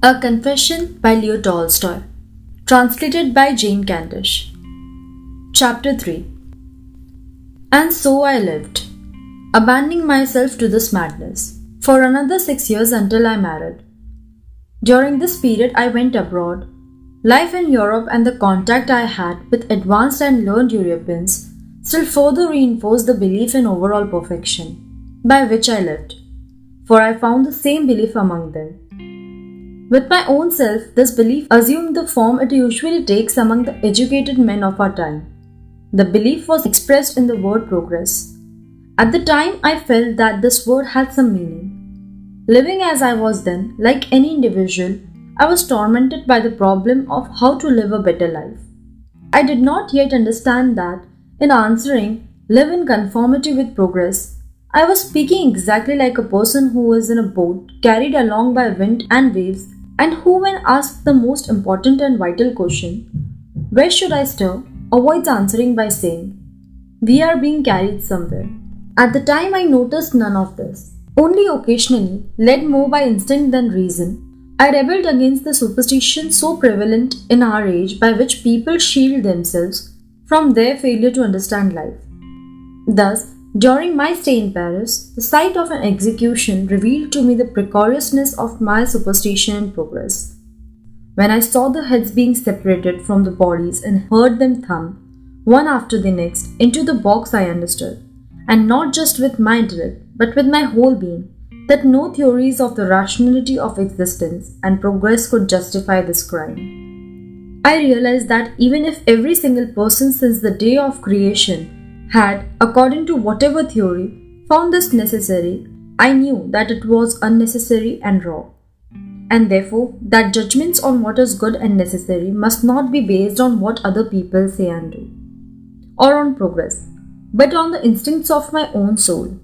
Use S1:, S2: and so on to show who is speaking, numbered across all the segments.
S1: A Confession by Leo Tolstoy. Translated by Jane Kentish. Chapter 3 And so I lived, abandoning myself to this madness, for another six years until I married. During this period, I went abroad. Life in Europe and the contact I had with advanced and learned Europeans still further reinforced the belief in overall perfection, by which I lived, for I found the same belief among them. With my own self, this belief assumed the form it usually takes among the educated men of our time. The belief was expressed in the word progress. At the time, I felt that this word had some meaning. Living as I was then, like any individual, I was tormented by the problem of how to live a better life. I did not yet understand that, in answering, live in conformity with progress, I was speaking exactly like a person who is in a boat carried along by wind and waves and who, when asked the most important and vital question, Where should I stir? avoids answering by saying, We are being carried somewhere. At the time, I noticed none of this. Only occasionally, led more by instinct than reason, I rebelled against the superstition so prevalent in our age by which people shield themselves from their failure to understand life. Thus, during my stay in Paris, the sight of an execution revealed to me the precariousness of my superstition and progress. When I saw the heads being separated from the bodies and heard them thump, one after the next, into the box, I understood, and not just with my intellect, but with my whole being, that no theories of the rationality of existence and progress could justify this crime. I realized that even if every single person since the day of creation had, according to whatever theory, found this necessary, I knew that it was unnecessary and wrong. And therefore, that judgments on what is good and necessary must not be based on what other people say and do, or on progress, but on the instincts of my own soul.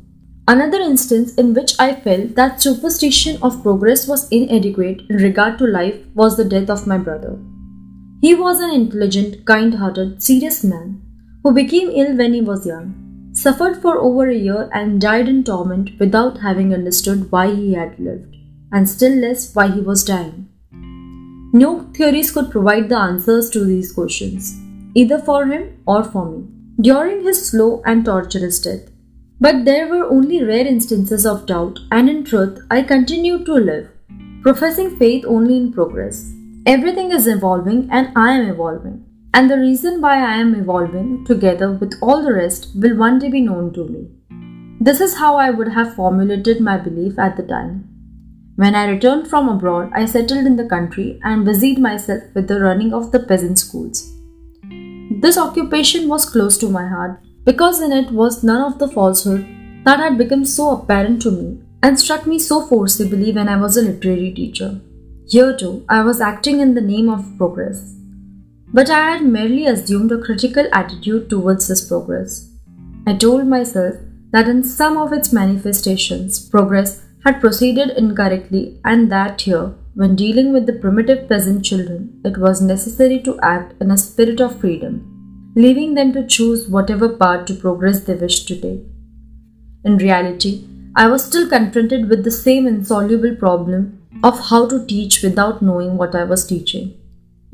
S1: Another instance in which I felt that superstition of progress was inadequate in regard to life was the death of my brother. He was an intelligent, kind hearted, serious man who became ill when he was young, suffered for over a year, and died in torment without having understood why he had lived, and still less why he was dying. No theories could provide the answers to these questions, either for him or for me, during his slow and torturous death. But there were only rare instances of doubt, and in truth, I continued to live, professing faith only in progress. Everything is evolving, and I am evolving. And the reason why I am evolving together with all the rest will one day be known to me. This is how I would have formulated my belief at the time. When I returned from abroad, I settled in the country and busied myself with the running of the peasant schools. This occupation was close to my heart because in it was none of the falsehood that had become so apparent to me and struck me so forcibly when I was a literary teacher. Here too, I was acting in the name of progress but I had merely assumed a critical attitude towards this progress. I told myself that in some of its manifestations, progress had proceeded incorrectly, and that here, when dealing with the primitive peasant children, it was necessary to act in a spirit of freedom, leaving them to choose whatever path to progress they wished to take. In reality, I was still confronted with the same insoluble problem of how to teach without knowing what I was teaching.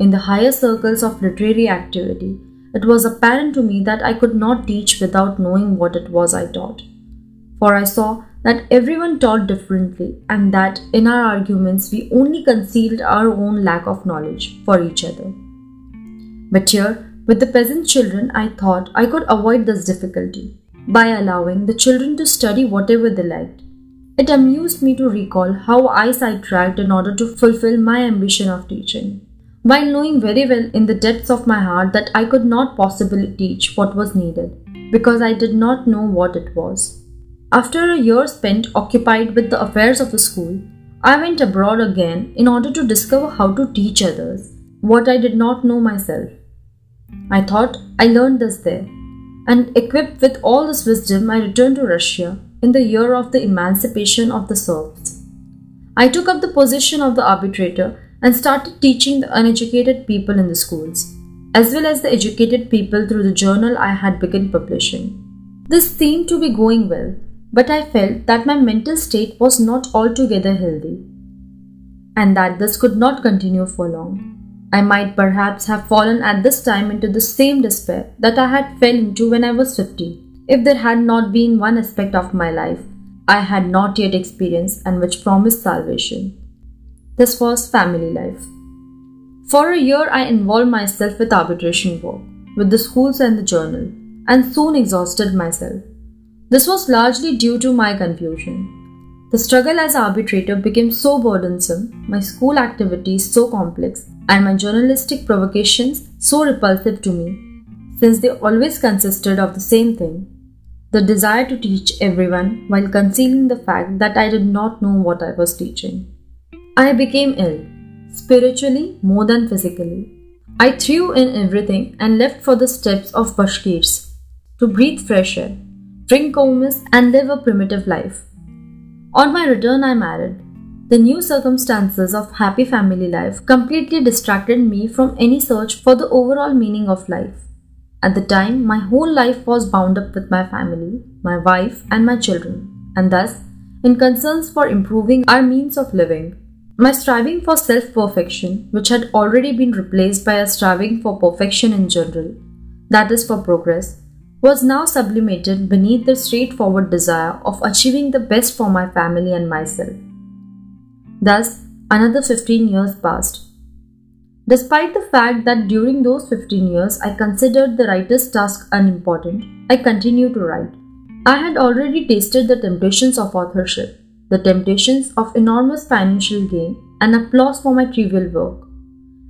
S1: In the higher circles of literary activity, it was apparent to me that I could not teach without knowing what it was I taught. For I saw that everyone taught differently, and that in our arguments we only concealed our own lack of knowledge for each other. But here, with the peasant children, I thought I could avoid this difficulty by allowing the children to study whatever they liked. It amused me to recall how I sidetracked in order to fulfill my ambition of teaching while knowing very well in the depths of my heart that I could not possibly teach what was needed, because I did not know what it was. After a year spent occupied with the affairs of the school, I went abroad again in order to discover how to teach others what I did not know myself. I thought I learned this there, and equipped with all this wisdom, I returned to Russia in the year of the emancipation of the serfs. I took up the position of the arbitrator and started teaching the uneducated people in the schools, as well as the educated people through the journal I had begun publishing. This seemed to be going well, but I felt that my mental state was not altogether healthy. and that this could not continue for long. I might perhaps have fallen at this time into the same despair that I had fell into when I was 50, if there had not been one aspect of my life I had not yet experienced and which promised salvation. This was family life. For a year, I involved myself with arbitration work, with the schools and the journal, and soon exhausted myself. This was largely due to my confusion. The struggle as arbitrator became so burdensome, my school activities so complex, and my journalistic provocations so repulsive to me, since they always consisted of the same thing the desire to teach everyone while concealing the fact that I did not know what I was teaching. I became ill, spiritually more than physically. I threw in everything and left for the steppes of Bashkirs to breathe fresh air, drink kumis, and live a primitive life. On my return, I married. The new circumstances of happy family life completely distracted me from any search for the overall meaning of life. At the time, my whole life was bound up with my family, my wife, and my children, and thus in concerns for improving our means of living. My striving for self perfection, which had already been replaced by a striving for perfection in general, that is, for progress, was now sublimated beneath the straightforward desire of achieving the best for my family and myself. Thus, another 15 years passed Despite the fact that during those 15 years I considered the writer's task unimportant, I continued to write. I had already tasted the temptations of authorship, the temptations of enormous financial gain and applause for my trivial work,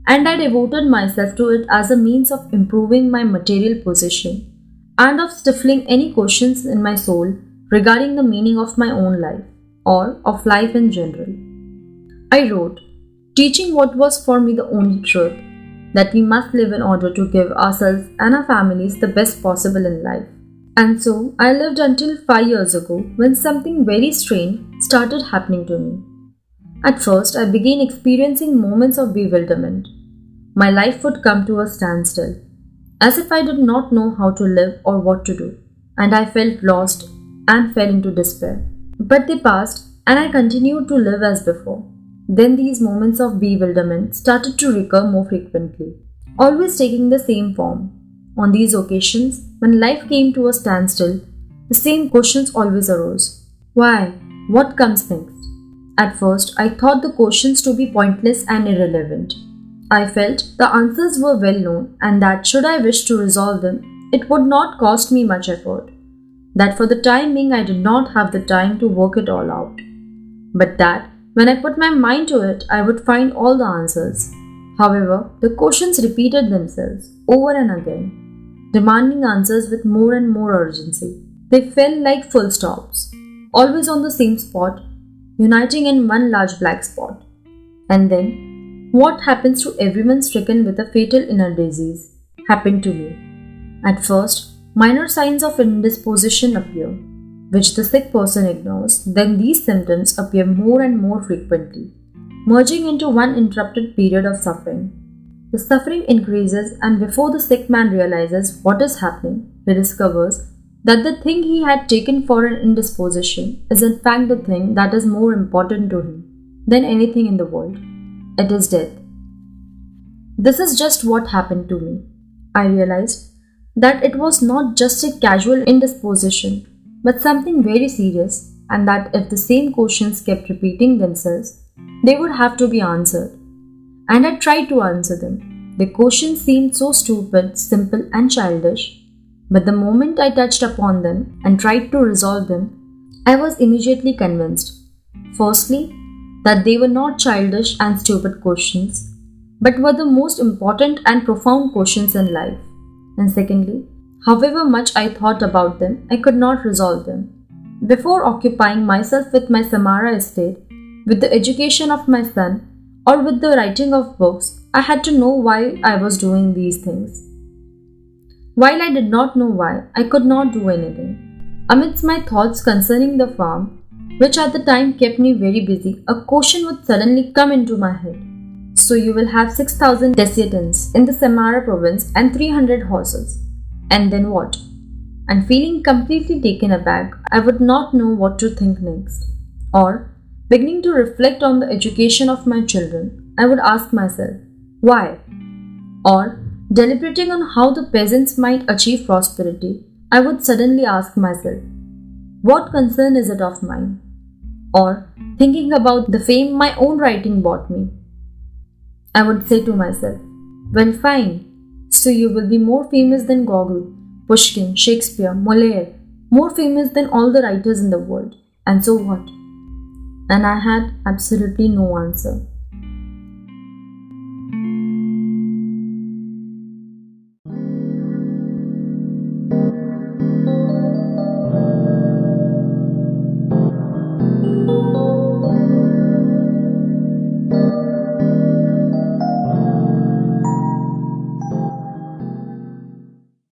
S1: and I devoted myself to it as a means of improving my material position and of stifling any questions in my soul regarding the meaning of my own life or of life in general. I wrote, teaching what was for me the only truth that we must live in order to give ourselves and our families the best possible in life. And so I lived until five years ago when something very strange started happening to me. At first, I began experiencing moments of bewilderment. My life would come to a standstill, as if I did not know how to live or what to do, and I felt lost and fell into despair. But they passed, and I continued to live as before. Then these moments of bewilderment started to recur more frequently, always taking the same form. On these occasions, when life came to a standstill, the same questions always arose. Why? What comes next? At first, I thought the questions to be pointless and irrelevant. I felt the answers were well known and that should I wish to resolve them, it would not cost me much effort. That for the time being I did not have the time to work it all out. But that when I put my mind to it, I would find all the answers. However, the questions repeated themselves over and again, demanding answers with more and more urgency. They fell like full stops, always on the same spot, uniting in one large black spot. And then, what happens to everyone stricken with a fatal inner disease happened to me. At first, minor signs of indisposition appear which the sick person ignores, then these symptoms appear more and more frequently, merging into one interrupted period of suffering. The suffering increases, and before the sick man realizes what is happening, he discovers that the thing he had taken for an indisposition is in fact the thing that is more important to him than anything in the world. It is death. This is just what happened to me. I realized that it was not just a casual indisposition but something very serious, and that if the same questions kept repeating themselves, they would have to be answered. And I tried to answer them. The questions seemed so stupid, simple, and childish, but the moment I touched upon them and tried to resolve them, I was immediately convinced. Firstly, that they were not childish and stupid questions, but were the most important and profound questions in life. And secondly, However much I thought about them, I could not resolve them. Before occupying myself with my Samara estate, with the education of my son, or with the writing of books, I had to know why I was doing these things. While I did not know why, I could not do anything. Amidst my thoughts concerning the farm, which at the time kept me very busy, a question would suddenly come into my head. So you will have 6,000 dessiatins in the Samara province and 300 horses. And then what? And feeling completely taken aback, I would not know what to think next. Or, Beginning to reflect on the education of my children, I would ask myself, why? Or, deliberating on how the peasants might achieve prosperity, I would suddenly ask myself, what concern is it of mine? Or, thinking about the fame my own writing bought me, I would say to myself, well, fine, so you will be more famous than Gogol, Pushkin, Shakespeare, Moliere, more famous than all the writers in the world. And so what? And I had absolutely no answer.